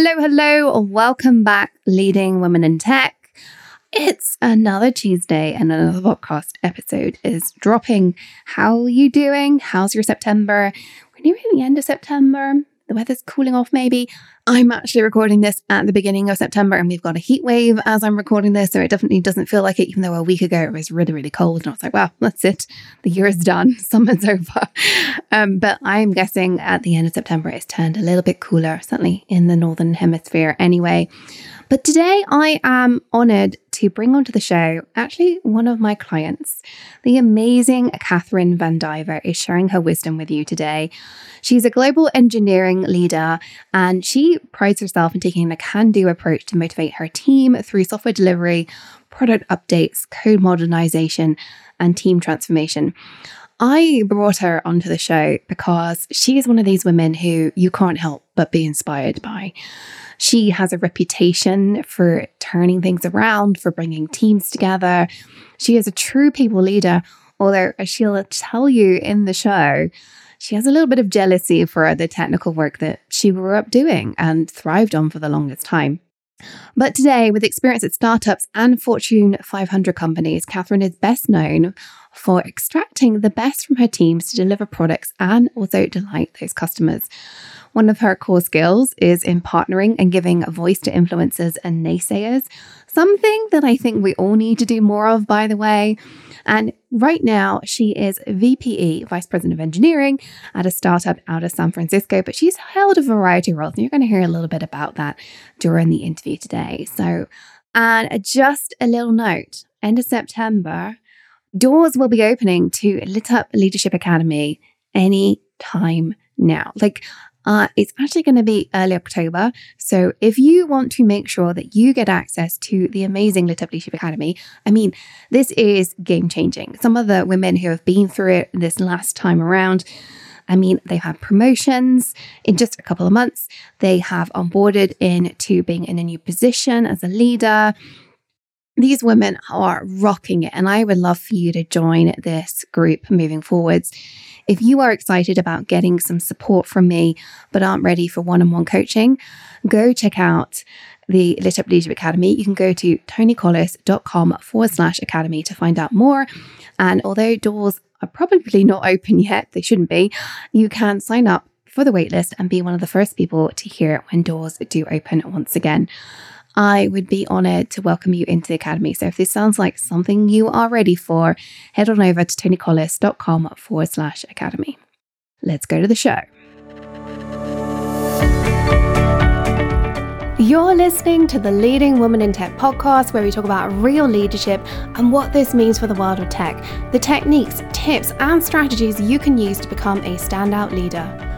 Hello, hello, welcome back, Leading Women in Tech. It's another Tuesday and another podcast episode is dropping. How are you doing? How's your September? We're nearing the end of September. The weather's cooling off, maybe. I'm actually recording this at the beginning of September and we've got a heat wave as I'm recording this. So it definitely doesn't feel like it, even though a week ago it was really, really cold. And I was like, wow, that's it. The year is done. Summer's over. Um, but I'm guessing at the end of September it's turned a little bit cooler, certainly in the Northern Hemisphere anyway. But today I am honored to bring onto the show actually one of my clients. The amazing Catherine Van Diver is sharing her wisdom with you today. She's a global engineering leader and she prides herself in taking a can do approach to motivate her team through software delivery, product updates, code modernization, and team transformation. I brought her onto the show because she is one of these women who you can't help but be inspired by. She has a reputation for turning things around, for bringing teams together. She is a true people leader, although, as she'll tell you in the show, she has a little bit of jealousy for the technical work that she grew up doing and thrived on for the longest time. But today, with experience at startups and Fortune 500 companies, Catherine is best known for extracting the best from her teams to deliver products and also delight those customers. One of her core skills is in partnering and giving a voice to influencers and naysayers, something that I think we all need to do more of, by the way. And right now, she is VPE, Vice President of Engineering, at a startup out of San Francisco, but she's held a variety of roles. And you're going to hear a little bit about that during the interview today. So, and just a little note end of September, doors will be opening to Lit Up Leadership Academy any time now. Like, uh, it's actually going to be early October. So if you want to make sure that you get access to the amazing Lit Up Leadership Academy, I mean, this is game changing. Some of the women who have been through it this last time around, I mean, they've had promotions in just a couple of months. They have onboarded into being in a new position as a leader. These women are rocking it, and I would love for you to join this group moving forwards. If you are excited about getting some support from me, but aren't ready for one on one coaching, go check out the Lit Up Leadership Academy. You can go to tonicollis.com forward slash academy to find out more. And although doors are probably not open yet, they shouldn't be, you can sign up for the waitlist and be one of the first people to hear when doors do open once again. I would be honored to welcome you into the Academy. So if this sounds like something you are ready for, head on over to tonicollis.com forward slash academy. Let's go to the show. You're listening to the Leading Woman in Tech podcast, where we talk about real leadership and what this means for the world of tech, the techniques, tips, and strategies you can use to become a standout leader.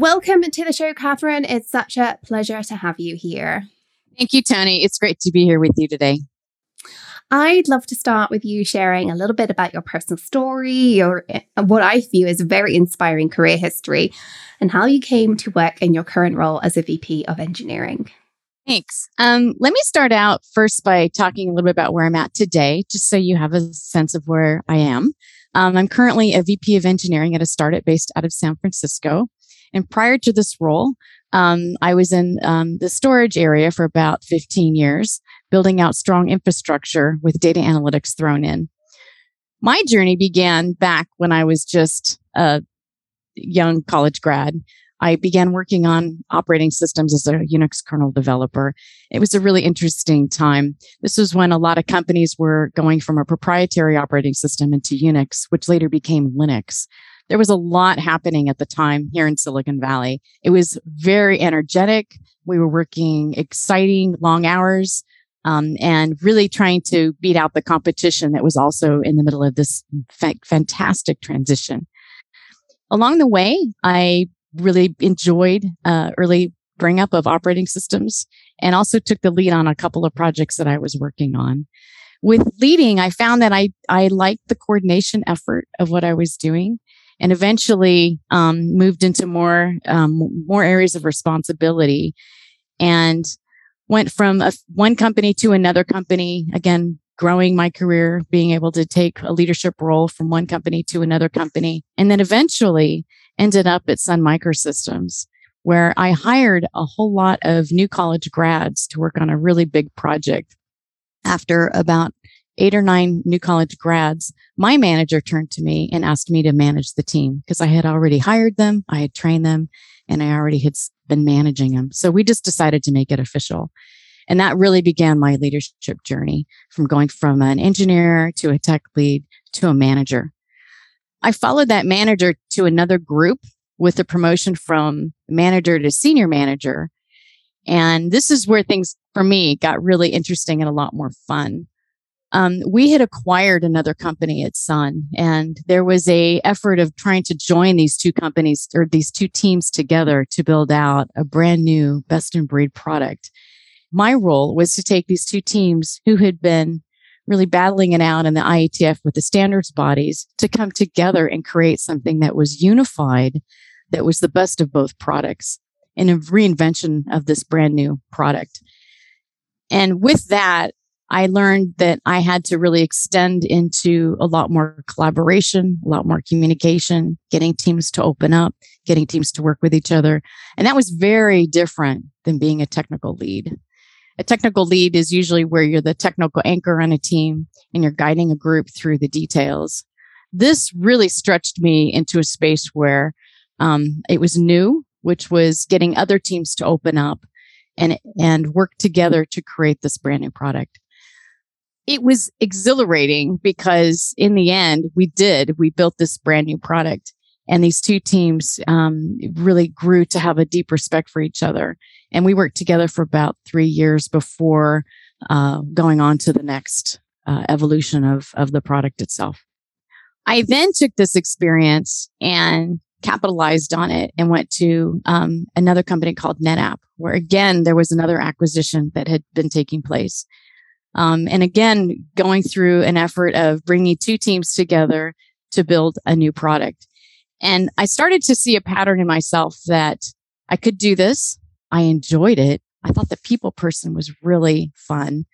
Welcome to the show, Catherine. It's such a pleasure to have you here. Thank you, Toni. It's great to be here with you today. I'd love to start with you sharing a little bit about your personal story, or eh, what I view as a very inspiring career history, and how you came to work in your current role as a VP of engineering. Thanks. Um, let me start out first by talking a little bit about where I'm at today, just so you have a sense of where I am. Um, I'm currently a VP of engineering at a startup based out of San Francisco. And prior to this role, um, I was in um, the storage area for about 15 years, building out strong infrastructure with data analytics thrown in. My journey began back when I was just a young college grad. I began working on operating systems as a Unix kernel developer. It was a really interesting time. This was when a lot of companies were going from a proprietary operating system into Unix, which later became Linux there was a lot happening at the time here in Silicon Valley. It was very energetic. We were working exciting long hours um, and really trying to beat out the competition that was also in the middle of this fa- fantastic transition. Along the way, I really enjoyed uh, early bring up of operating systems and also took the lead on a couple of projects that I was working on. With leading, I found that I, I liked the coordination effort of what I was doing and eventually um, moved into more, um, more areas of responsibility and went from a, one company to another company. Again, growing my career, being able to take a leadership role from one company to another company, and then eventually ended up at Sun Microsystems, where I hired a whole lot of new college grads to work on a really big project. After about eight or nine new college grads, my manager turned to me and asked me to manage the team because I had already hired them, I had trained them, and I already had been managing them. So we just decided to make it official. And that really began my leadership journey from going from an engineer to a tech lead to a manager. I followed that manager to another group with a promotion from manager to senior manager. And this is where things for me got really interesting and a lot more fun. Um, we had acquired another company at Sun, and there was a effort of trying to join these two companies or these two teams together to build out a brand new best in breed product my role was to take these two teams who had been really battling it out in the IETF with the standards bodies to come together and create something that was unified, that was the best of both products and a reinvention of this brand new product. And with that, I learned that I had to really extend into a lot more collaboration, a lot more communication, getting teams to open up, getting teams to work with each other. And that was very different than being a technical lead. A technical lead is usually where you're the technical anchor on a team and you're guiding a group through the details. This really stretched me into a space where um, it was new, which was getting other teams to open up and and work together to create this brand new product. It was exhilarating because in the end, we did. We built this brand new product, and these two teams um, really grew to have a deep respect for each other and we worked together for about three years before uh, going on to the next uh, evolution of, of the product itself. I then took this experience and capitalized on it and went to um, another company called NetApp, where again, there was another acquisition that had been taking place. Um, and again, going through an effort of bringing two teams together to build a new product. And I started to see a pattern in myself that I could do this. I enjoyed it. I thought the people person was really fun.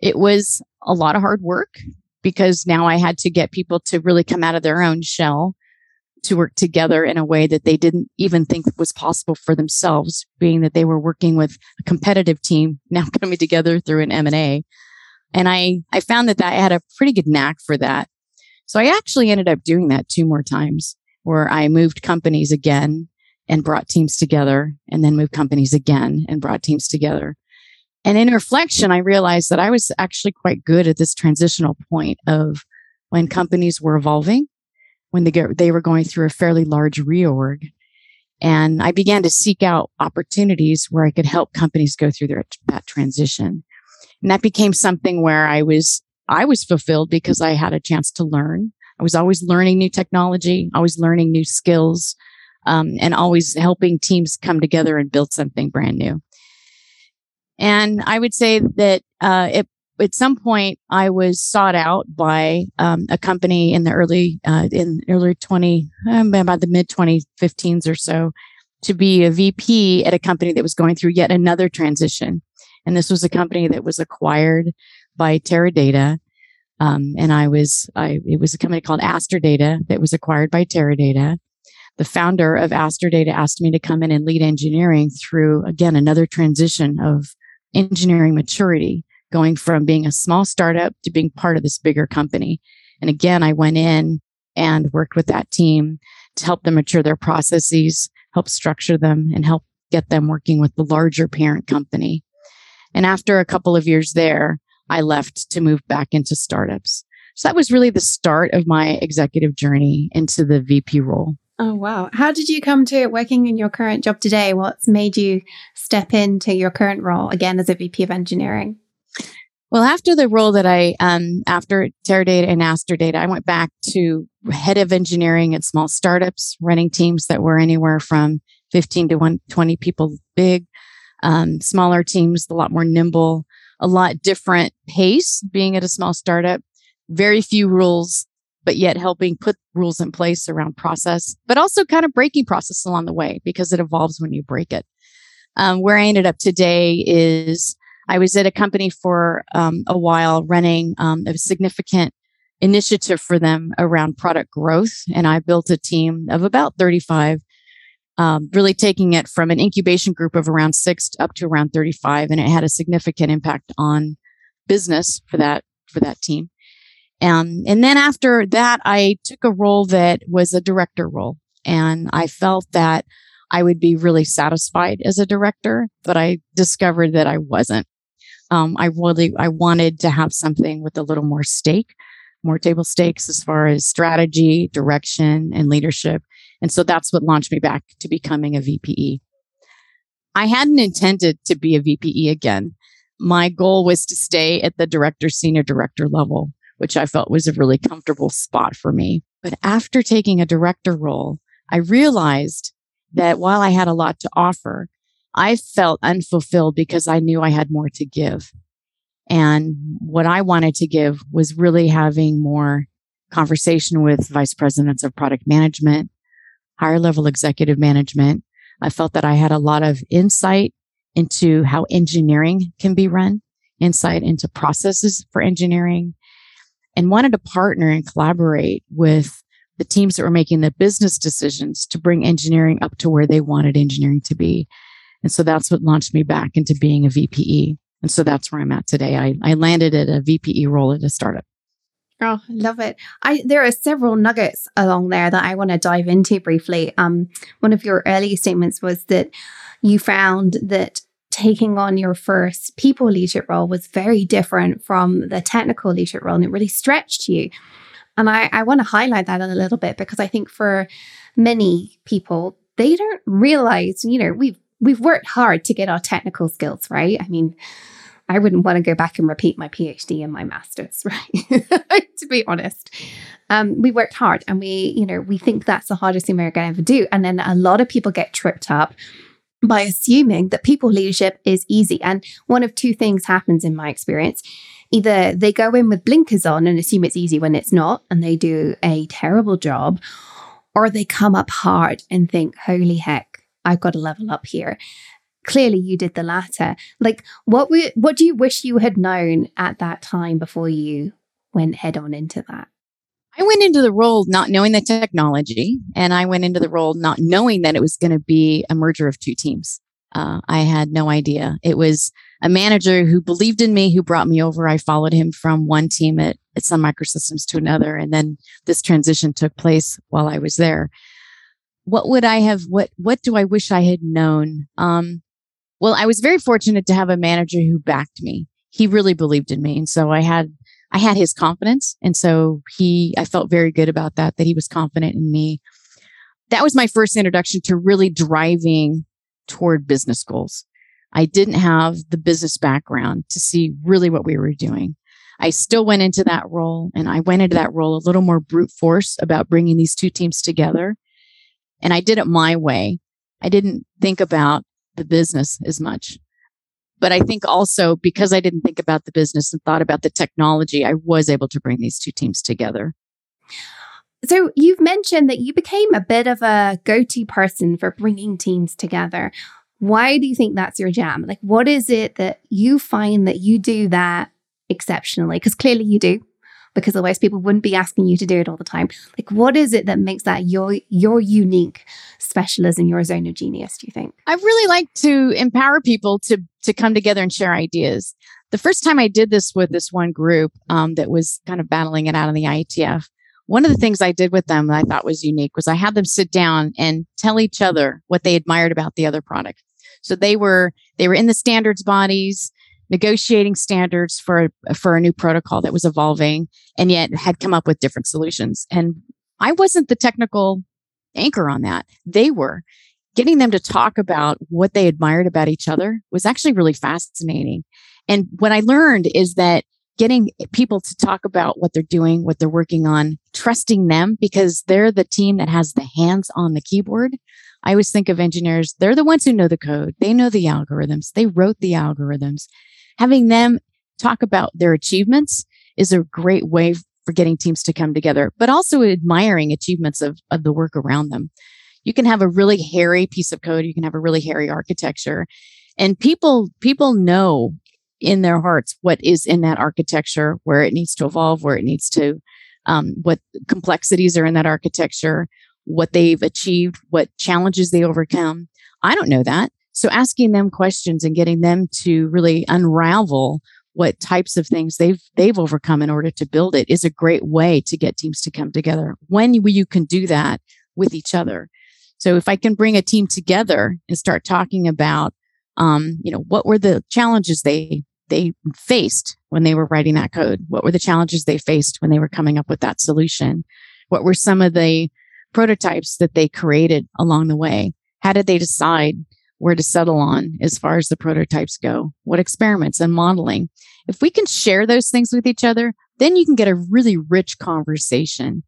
It was a lot of hard work because now I had to get people to really come out of their own shell to work together in a way that they didn't even think was possible for themselves, being that they were working with a competitive team now coming together through an M&A. And I, I found that, that I had a pretty good knack for that. So I actually ended up doing that two more times where I moved companies again and brought teams together and then moved companies again and brought teams together. And in reflection, I realized that I was actually quite good at this transitional point of when companies were evolving, when they, they were going through a fairly large reorg. And I began to seek out opportunities where I could help companies go through their, that transition. And that became something where I was, I was fulfilled because I had a chance to learn. I was always learning new technology, always learning new skills, um, and always helping teams come together and build something brand new. And I would say that uh, it, at some point I was sought out by um, a company in the early uh, in early twenty um, about the mid 2015s or so to be a VP at a company that was going through yet another transition. And this was a company that was acquired by Teradata. Um, and I was, I, it was a company called Asterdata that was acquired by Teradata the founder of Asterdata asked me to come in and lead engineering through, again, another transition of engineering maturity, going from being a small startup to being part of this bigger company. And again, I went in and worked with that team to help them mature their processes, help structure them, and help get them working with the larger parent company. And after a couple of years there, I left to move back into startups. So that was really the start of my executive journey into the VP role. Oh, wow. How did you come to working in your current job today? What's made you step into your current role again as a VP of engineering? Well, after the role that I, um, after Teradata and Asterdata, I went back to head of engineering at small startups, running teams that were anywhere from 15 to 120 people big. Um, smaller teams, a lot more nimble, a lot different pace being at a small startup, very few rules, but yet helping put rules in place around process, but also kind of breaking process along the way because it evolves when you break it. Um, where I ended up today is I was at a company for um, a while running um, a significant initiative for them around product growth. And I built a team of about 35, um, really taking it from an incubation group of around six up to around 35. And it had a significant impact on business for that, for that team. Um, and then after that, I took a role that was a director role. And I felt that I would be really satisfied as a director, but I discovered that I wasn't. Um, I really, I wanted to have something with a little more stake, more table stakes as far as strategy, direction, and leadership. And so that's what launched me back to becoming a VPE. I hadn't intended to be a VPE again. My goal was to stay at the director, senior director level, which I felt was a really comfortable spot for me. But after taking a director role, I realized that while I had a lot to offer, I felt unfulfilled because I knew I had more to give. And what I wanted to give was really having more conversation with vice presidents of product management, higher level executive management. I felt that I had a lot of insight into how engineering can be run, insight into processes for engineering, and wanted to partner and collaborate with the teams that were making the business decisions to bring engineering up to where they wanted engineering to be. And so that's what launched me back into being a VPE. And so that's where I'm at today. I, I landed at a VPE role at a startup. Oh, I love it. I there are several nuggets along there that I want to dive into briefly. Um, one of your early statements was that you found that taking on your first people leadership role was very different from the technical leadership role and it really stretched you. And I, I want to highlight that a little bit because I think for many people, they don't realize, you know, we've we've worked hard to get our technical skills, right? I mean, I wouldn't want to go back and repeat my PhD and my master's, right? to be honest. Um, we worked hard and we, you know, we think that's the hardest thing we're going to ever do. And then a lot of people get tripped up by assuming that people leadership is easy. And one of two things happens in my experience. Either they go in with blinkers on and assume it's easy when it's not, and they do a terrible job, or they come up hard and think, holy heck, I've got to level up here. Clearly, you did the latter. Like, what we, what do you wish you had known at that time before you went head on into that? I went into the role not knowing the technology, and I went into the role not knowing that it was going to be a merger of two teams. Uh, I had no idea. It was a manager who believed in me, who brought me over. I followed him from one team at, at Sun Microsystems to another, and then this transition took place while I was there what would I have, what, what do I wish I had known? Um, well, I was very fortunate to have a manager who backed me. He really believed in me. And so I had, I had his confidence. And so he, I felt very good about that, that he was confident in me. That was my first introduction to really driving toward business goals. I didn't have the business background to see really what we were doing. I still went into that role and I went into that role a little more brute force about bringing these two teams together and I did it my way. I didn't think about the business as much. But I think also because I didn't think about the business and thought about the technology, I was able to bring these two teams together. So you've mentioned that you became a bit of a go to person for bringing teams together. Why do you think that's your jam? Like, what is it that you find that you do that exceptionally? Because clearly you do because otherwise people wouldn't be asking you to do it all the time. Like what is it that makes that your your unique specialism, your zone of genius, do you think? I really like to empower people to to come together and share ideas. The first time I did this with this one group um, that was kind of battling it out in the IETF, one of the things I did with them that I thought was unique was I had them sit down and tell each other what they admired about the other product. So they were they were in the standards bodies negotiating standards for for a new protocol that was evolving and yet had come up with different solutions and i wasn't the technical anchor on that they were getting them to talk about what they admired about each other was actually really fascinating and what i learned is that getting people to talk about what they're doing what they're working on trusting them because they're the team that has the hands on the keyboard I always think of engineers, they're the ones who know the code. They know the algorithms. They wrote the algorithms. Having them talk about their achievements is a great way for getting teams to come together, but also admiring achievements of, of the work around them. You can have a really hairy piece of code. You can have a really hairy architecture and people, people know in their hearts what is in that architecture, where it needs to evolve, where it needs to, um, what complexities are in that architecture, what they've achieved, what challenges they overcome. I don't know that. So asking them questions and getting them to really unravel what types of things they've they've overcome in order to build it is a great way to get teams to come together. When you can do that with each other. So if i can bring a team together and start talking about um, you know what were the challenges they they faced when they were writing that code? What were the challenges they faced when they were coming up with that solution? What were some of the prototypes that they created along the way? How did they decide where to settle on as far as the prototypes go, what experiments and modeling. If we can share those things with each other, then you can get a really rich conversation.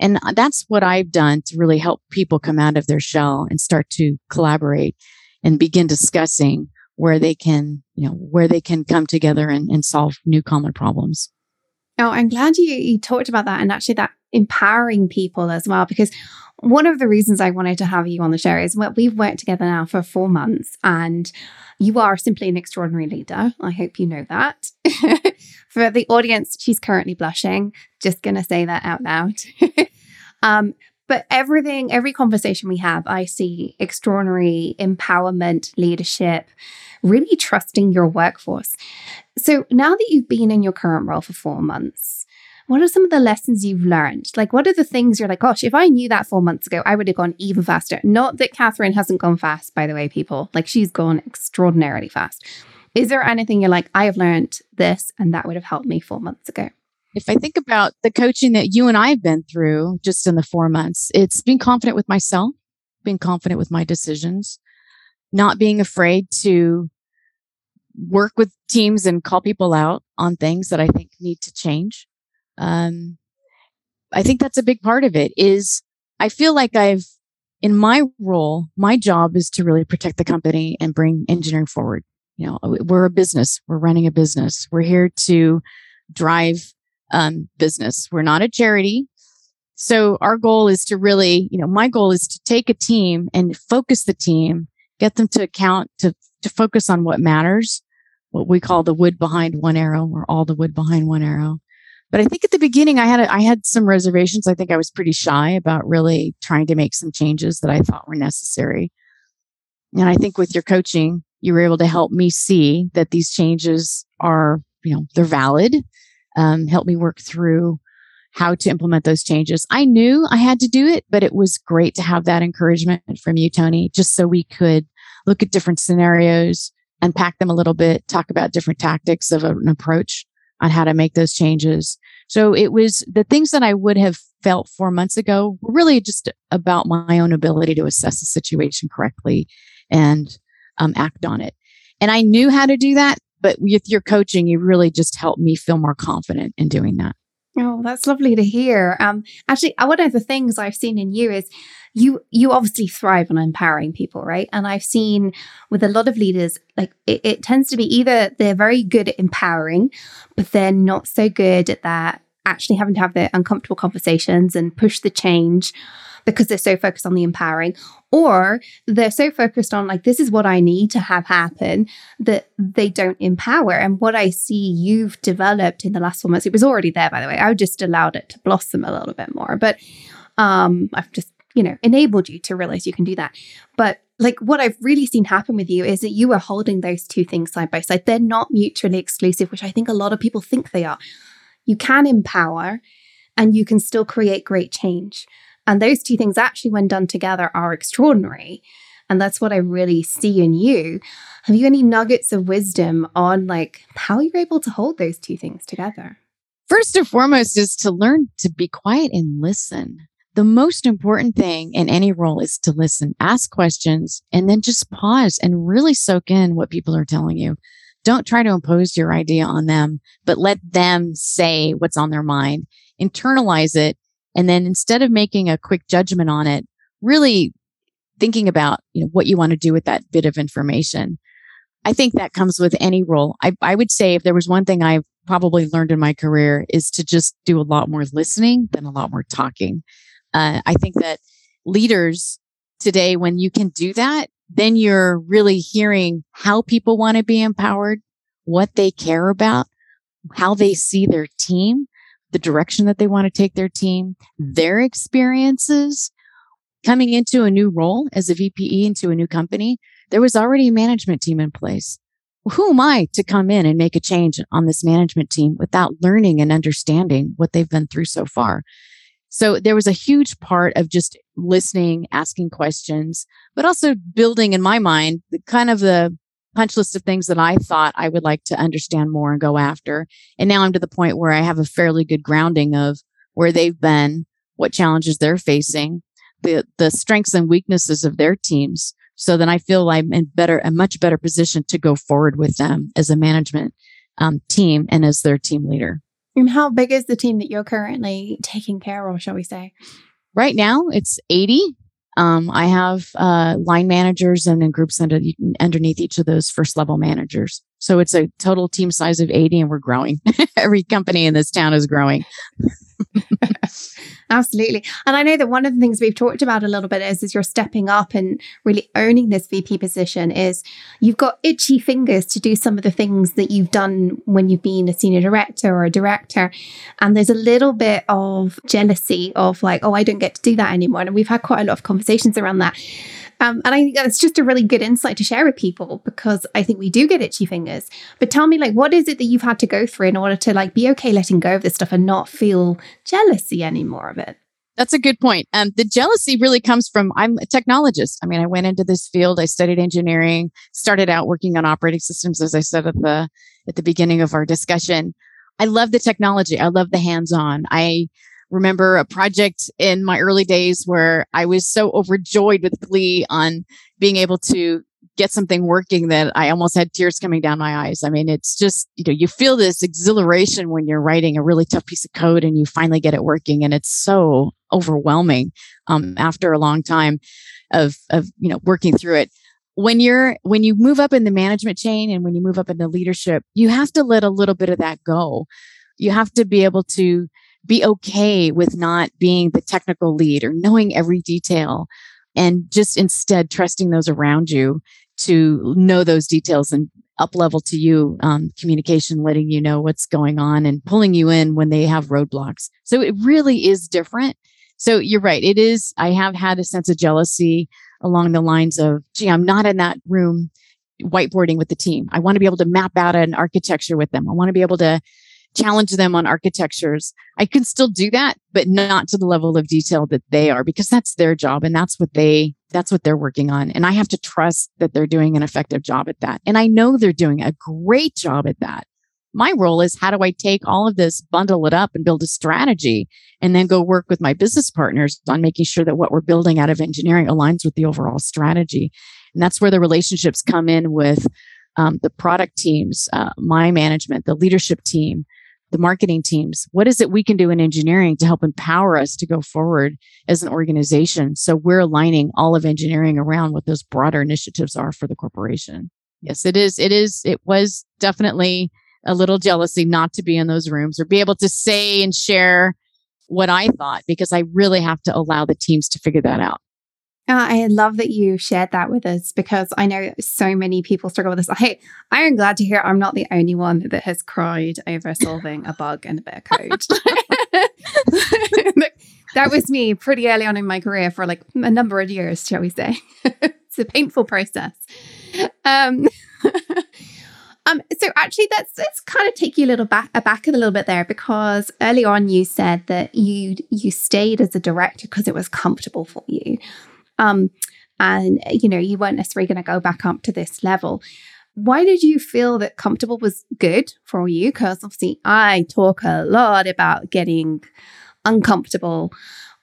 And uh, that's what I've done to really help people come out of their shell and start to collaborate and begin discussing where they can, you know, where they can come together and, and solve new common problems. Oh, I'm glad you, you talked about that and actually that empowering people as well, because one of the reasons I wanted to have you on the show is we've worked together now for four months and you are simply an extraordinary leader. I hope you know that. for the audience, she's currently blushing. Just going to say that out loud. um, but everything, every conversation we have, I see extraordinary empowerment, leadership, really trusting your workforce. So now that you've been in your current role for four months, what are some of the lessons you've learned? Like, what are the things you're like, gosh, if I knew that four months ago, I would have gone even faster. Not that Catherine hasn't gone fast, by the way, people. Like, she's gone extraordinarily fast. Is there anything you're like, I have learned this and that would have helped me four months ago? If I think about the coaching that you and I have been through just in the four months, it's being confident with myself, being confident with my decisions, not being afraid to work with teams and call people out on things that I think need to change um, I think that's a big part of it is I feel like I've, in my role, my job is to really protect the company and bring engineering forward. You know, we're a business. We're running a business. We're here to drive um, business. We're not a charity. So our goal is to really, you know, my goal is to take a team and focus the team, get them to account to, to focus on what matters, what we call the wood behind one arrow or all the wood behind one arrow but I think at the beginning, I had a, I had some reservations. I think I was pretty shy about really trying to make some changes that I thought were necessary. And I think with your coaching, you were able to help me see that these changes are, you know, they're valid. Um, help me work through how to implement those changes. I knew I had to do it, but it was great to have that encouragement from you, Toni, just so we could look at different scenarios, unpack them a little bit, talk about different tactics of an approach on how to make those changes. So it was the things that I would have felt four months ago were really just about my own ability to assess the situation correctly and um, act on it. And I knew how to do that, but with your coaching, you really just helped me feel more confident in doing that. Oh, that's lovely to hear. Um, actually, uh, one of the things I've seen in you is you you obviously thrive on empowering people, right? And I've seen with a lot of leaders, like it, it tends to be either they're very good at empowering, but they're not so good at that actually having to have the uncomfortable conversations and push the change because they're so focused on the empowering, or they're so focused on like, this is what I need to have happen that they don't empower. And what I see you've developed in the last four months, it was already there, by the way. I just allowed it to blossom a little bit more, but um, I've just, you know, enabled you to realize you can do that. But like what I've really seen happen with you is that you are holding those two things side by side. They're not mutually exclusive, which I think a lot of people think they are. You can empower and you can still create great change. And those two things, actually, when done together, are extraordinary. And that's what I really see in you. Have you any nuggets of wisdom on like how you're able to hold those two things together? First and foremost is to learn to be quiet and listen. The most important thing in any role is to listen, ask questions, and then just pause and really soak in what people are telling you. Don't try to impose your idea on them, but let them say what's on their mind, internalize it. And then instead of making a quick judgment on it, really thinking about you know what you want to do with that bit of information. I think that comes with any role. I, I would say if there was one thing I've probably learned in my career is to just do a lot more listening than a lot more talking. Uh, I think that leaders today, when you can do that, then you're really hearing how people want to be empowered, what they care about, how they see their team, the direction that they want to take their team, their experiences. Coming into a new role as a VPE into a new company, there was already a management team in place. Who am I to come in and make a change on this management team without learning and understanding what they've been through so far? So there was a huge part of just listening, asking questions, but also building in my mind kind of the punch list of things that I thought I would like to understand more and go after. And now I'm to the point where I have a fairly good grounding of where they've been, what challenges they're facing, the the strengths and weaknesses of their teams. So then I feel I'm in better, a much better position to go forward with them as a management um, team and as their team leader. And how big is the team that you're currently taking care of, shall we say? Right now, it's 80. Um, I have uh, line managers and then groups under, underneath each of those first level managers. So it's a total team size of 80 and we're growing. Every company in this town is growing. Absolutely. And I know that one of the things we've talked about a little bit is as you're stepping up and really owning this VP position is you've got itchy fingers to do some of the things that you've done when you've been a senior director or a director. And there's a little bit of jealousy of like, oh, I don't get to do that anymore. And we've had quite a lot of conversations around that. Um, and I think that's just a really good insight to share with people because I think we do get itchy fingers. But tell me, like, what is it that you've had to go through in order to like be okay letting go of this stuff and not feel jealousy anymore of it? That's a good point. Um, the jealousy really comes from I'm a technologist. I mean, I went into this field. I studied engineering. Started out working on operating systems, as I said at the at the beginning of our discussion. I love the technology. I love the hands-on. I remember a project in my early days where I was so overjoyed with glee on being able to get something working that I almost had tears coming down my eyes. I mean, it's just, you know, you feel this exhilaration when you're writing a really tough piece of code and you finally get it working. And it's so overwhelming um, after a long time of, of, you know, working through it. When you're, when you move up in the management chain and when you move up into leadership, you have to let a little bit of that go. You have to be able to be okay with not being the technical lead or knowing every detail and just instead trusting those around you to know those details and up level to you um, communication letting you know what's going on and pulling you in when they have roadblocks. So it really is different. So you're right. It is i have had a sense of jealousy along the lines of gee i'm not in that room whiteboarding with the team. I want to be able to map out an architecture with them. I want to be able to challenge them on architectures. I can still do that, but not to the level of detail that they are because that's their job and that's what they that's what they're working on. And I have to trust that they're doing an effective job at that. And I know they're doing a great job at that. My role is how do I take all of this, bundle it up and build a strategy and then go work with my business partners on making sure that what we're building out of engineering aligns with the overall strategy. And that's where the relationships come in with um, the product teams, uh, my management, the leadership team, the marketing teams. What is it we can do in engineering to help empower us to go forward as an organization? So we're aligning all of engineering around what those broader initiatives are for the corporation. Yes, it is. It is. It was definitely a little jealousy not to be in those rooms or be able to say and share what I thought because I really have to allow the teams to figure that out. Uh, I love that you shared that with us because I know so many people struggle with this. Hey, I am glad to hear I'm not the only one that has cried over solving a bug in a bit of code. that was me pretty early on in my career for like a number of years, shall we say. it's a painful process. Um, um, so actually, let's let's kind of take you a little back back a little bit there because early on you said that you you stayed as a director because it was comfortable for you. Um, and, you know, you weren't necessarily going to go back up to this level. Why did you feel that comfortable was good for you? Because obviously, I talk a lot about getting uncomfortable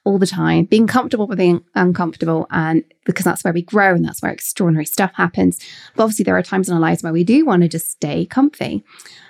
all the time, being comfortable with being uncomfortable, and because that's where we grow and that's where extraordinary stuff happens. But obviously, there are times in our lives where we do want to just stay comfy.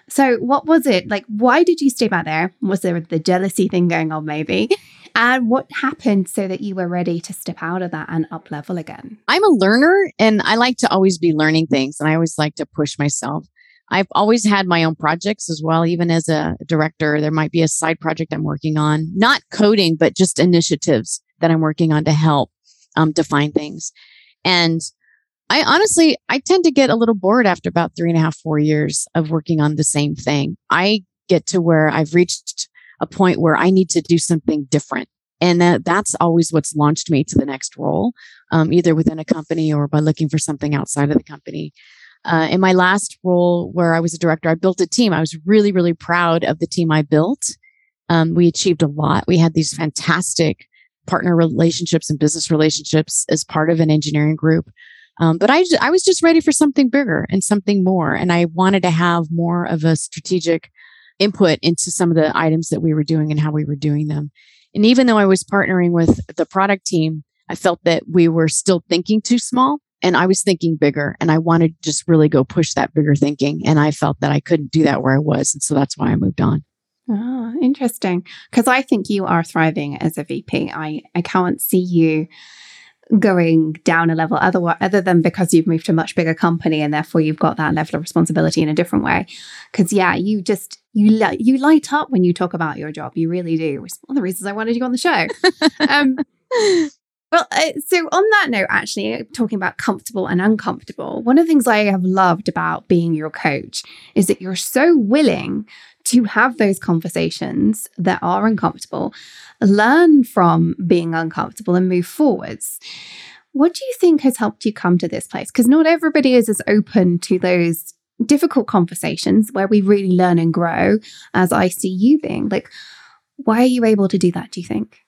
So, what was it like? Why did you stay back there? Was there the jealousy thing going on, maybe? And what happened so that you were ready to step out of that and up level again? I'm a learner and I like to always be learning things and I always like to push myself. I've always had my own projects as well. Even as a director, there might be a side project I'm working on, not coding, but just initiatives that I'm working on to help um, define things. And I honestly, I tend to get a little bored after about three and a half, four years of working on the same thing. I get to where I've reached a point where I need to do something different. And that, that's always what's launched me to the next role, um, either within a company or by looking for something outside of the company. Uh, in my last role where I was a director, I built a team. I was really, really proud of the team I built. Um, we achieved a lot. We had these fantastic partner relationships and business relationships as part of an engineering group. Um, but I, I was just ready for something bigger and something more. And I wanted to have more of a strategic input into some of the items that we were doing and how we were doing them. And even though I was partnering with the product team, I felt that we were still thinking too small and I was thinking bigger and I wanted to just really go push that bigger thinking. And I felt that I couldn't do that where I was. And so that's why I moved on. Oh, interesting. Because I think you are thriving as a VP. I, I can't see you going down a level other, other than because you've moved to a much bigger company and therefore you've got that level of responsibility in a different way. Because yeah, you just you li- you light up when you talk about your job. You really do. It's one of the reasons I wanted you on the show. um, well, uh, so on that note, actually, talking about comfortable and uncomfortable, one of the things I have loved about being your coach is that you're so willing to have those conversations that are uncomfortable, learn from being uncomfortable, and move forwards. What do you think has helped you come to this place? Because not everybody is as open to those difficult conversations where we really learn and grow, as I see you being. Like, why are you able to do that, do you think?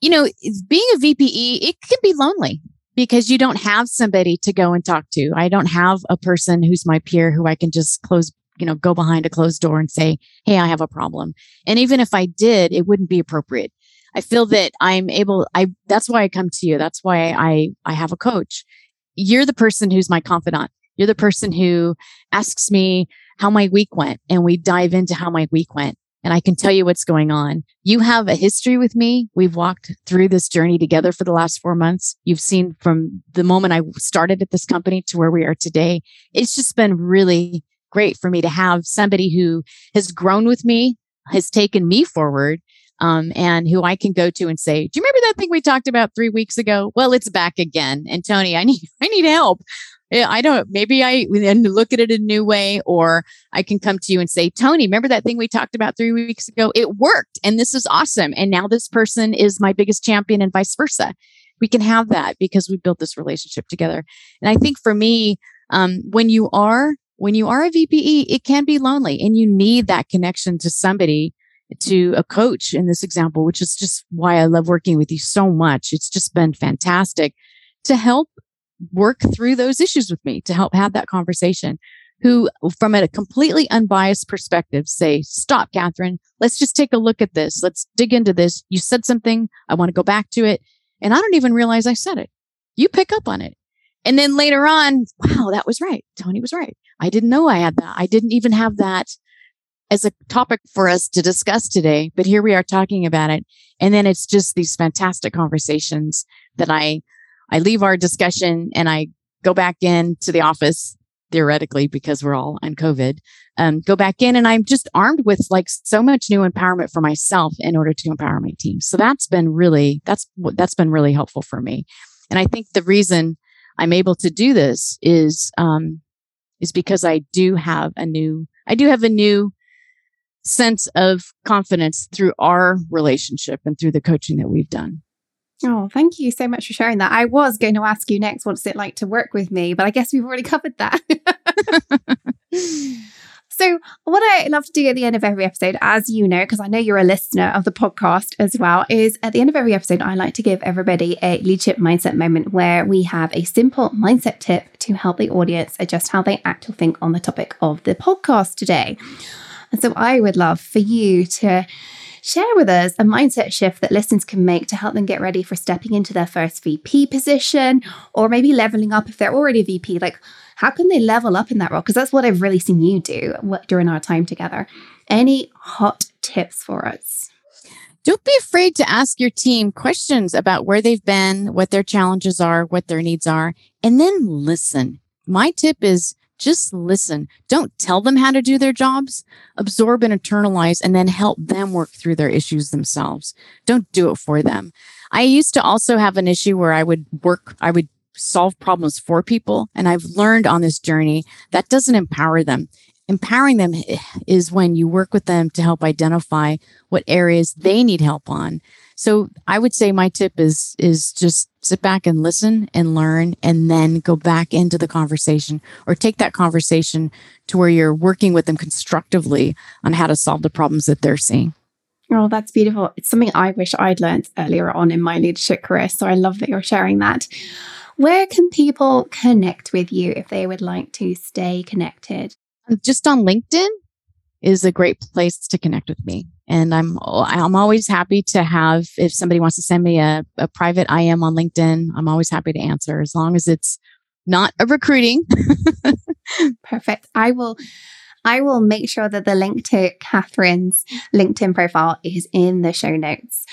You know, being a VPE, it can be lonely because you don't have somebody to go and talk to. I don't have a person who's my peer who I can just close, you know, go behind a closed door and say, Hey, I have a problem. And even if I did, it wouldn't be appropriate. I feel that I'm able, I, that's why I come to you. That's why I, I have a coach. You're the person who's my confidant. You're the person who asks me how my week went and we dive into how my week went and I can tell you what's going on. You have a history with me. We've walked through this journey together for the last four months. You've seen from the moment I started at this company to where we are today. It's just been really great for me to have somebody who has grown with me, has taken me forward, um, and who I can go to and say, "Do you remember that thing we talked about three weeks ago? Well, it's back again." And Toni, I need I need help. I don't, maybe I then look at it a new way, or I can come to you and say, Toni, remember that thing we talked about three weeks ago? It worked and this is awesome. And now this person is my biggest champion and vice versa. We can have that because we built this relationship together. And I think for me, um, when you are, when you are a VPE, it can be lonely and you need that connection to somebody to a coach in this example, which is just why I love working with you so much. It's just been fantastic to help work through those issues with me to help have that conversation who from a completely unbiased perspective say stop catherine. Let's just take a look at this. Let's dig into this. You said something. I want to go back to it. And i don't even realize i said it. You pick up on it. And then later on wow that was right. Toni was right. I didn't know i had that. I didn't even have that as a topic for us to discuss today but here we are talking about it. And then it's just these fantastic conversations that i I leave our discussion and I go back in to the office theoretically because we're all on COVID. Um, go back in and I'm just armed with like so much new empowerment for myself in order to empower my team. So that's been really that's that's been really helpful for me. And I think the reason I'm able to do this is um, is because I do have a new I do have a new sense of confidence through our relationship and through the coaching that we've done. Oh, thank you so much for sharing that. I was going to ask you next, what's it like to work with me? But I guess we've already covered that. so, what I love to do at the end of every episode, as you know, because I know you're a listener of the podcast as well, is at the end of every episode, I like to give everybody a leadership mindset moment where we have a simple mindset tip to help the audience adjust how they act or think on the topic of the podcast today. And so, I would love for you to Share with us a mindset shift that listeners can make to help them get ready for stepping into their first VP position or maybe leveling up if they're already a VP. Like, how can they level up in that role? Because that's what I've really seen you do during our time together. Any hot tips for us? Don't be afraid to ask your team questions about where they've been, what their challenges are, what their needs are, and then listen. My tip is just listen. Don't tell them how to do their jobs. Absorb and internalize and then help them work through their issues themselves. Don't do it for them. I used to also have an issue where I would work, I would solve problems for people. And I've learned on this journey that doesn't empower them. Empowering them is when you work with them to help identify what areas they need help on. So I would say my tip is is just sit back and listen and learn and then go back into the conversation or take that conversation to where you're working with them constructively on how to solve the problems that they're seeing. Oh, that's beautiful. It's something I wish I'd learned earlier on in my leadership career. So I love that you're sharing that. Where can people connect with you if they would like to stay connected? just on LinkedIn is a great place to connect with me. And I'm I'm always happy to have if somebody wants to send me a, a private IM on LinkedIn, I'm always happy to answer as long as it's not a recruiting. Perfect. I will I will make sure that the link to Catherine's LinkedIn profile is in the show notes.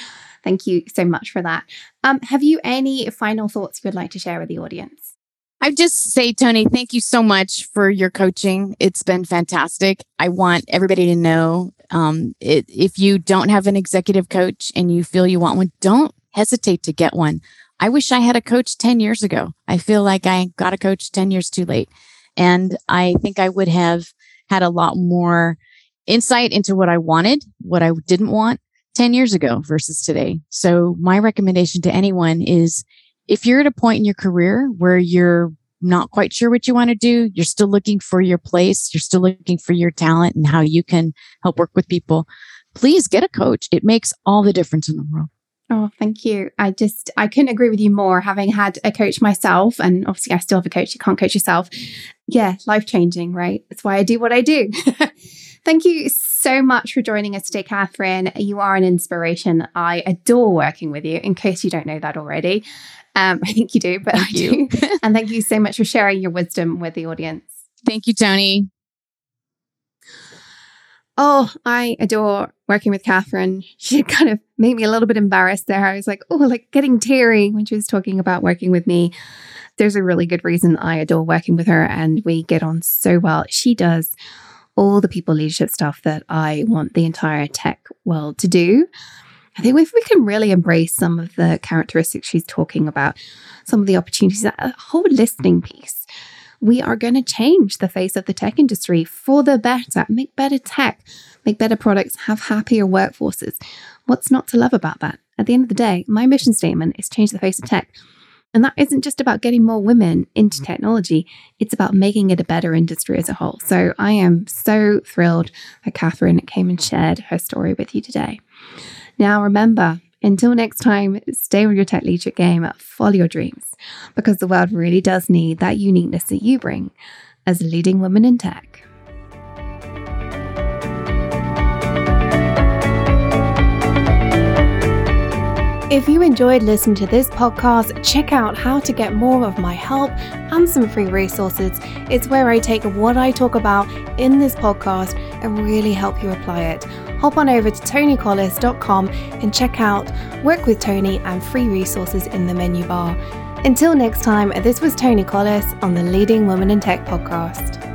Thank you so much for that. Um, have you any final thoughts you would like to share with the audience? I just say, Toni, thank you so much for your coaching. It's been fantastic. I want everybody to know um, it, if you don't have an executive coach and you feel you want one, don't hesitate to get one. I wish I had a coach 10 years ago. I feel like I got a coach 10 years too late. And I think I would have had a lot more insight into what I wanted, what I didn't want 10 years ago versus today. So my recommendation to anyone is if you're at a point in your career where you're not quite sure what you want to do, you're still looking for your place, you're still looking for your talent and how you can help work with people, please get a coach. It makes all the difference in the world. Oh, thank you. I just, I couldn't agree with you more having had a coach myself. And obviously, I still have a coach. You can't coach yourself. Yeah, life changing, right? That's why I do what I do. thank you so much for joining us today, Catherine. You are an inspiration. I adore working with you, in case you don't know that already. Um, I think you do, but thank I you. do. and thank you so much for sharing your wisdom with the audience. Thank you, Toni. Oh, I adore working with Catherine. She kind of made me a little bit embarrassed there. I was like, oh, like getting teary when she was talking about working with me. There's a really good reason I adore working with her and we get on so well. She does all the people leadership stuff that I want the entire tech world to do. I think if we can really embrace some of the characteristics she's talking about, some of the opportunities, that whole listening piece, we are going to change the face of the tech industry for the better, make better tech, make better products, have happier workforces. What's not to love about that? At the end of the day, my mission statement is change the face of tech. And that isn't just about getting more women into mm-hmm. technology, it's about making it a better industry as a whole. So I am so thrilled that Catherine came and shared her story with you today. Now, remember, until next time, stay with your tech leadership game, follow your dreams, because the world really does need that uniqueness that you bring as a leading woman in tech. If you enjoyed listening to this podcast, check out how to get more of my help and some free resources. It's where I take what I talk about in this podcast and really help you apply it. Hop on over to tonicollis.com and check out Work with Toni and free resources in the menu bar. Until next time, this was Toni Collis on the Leading Women in Tech podcast.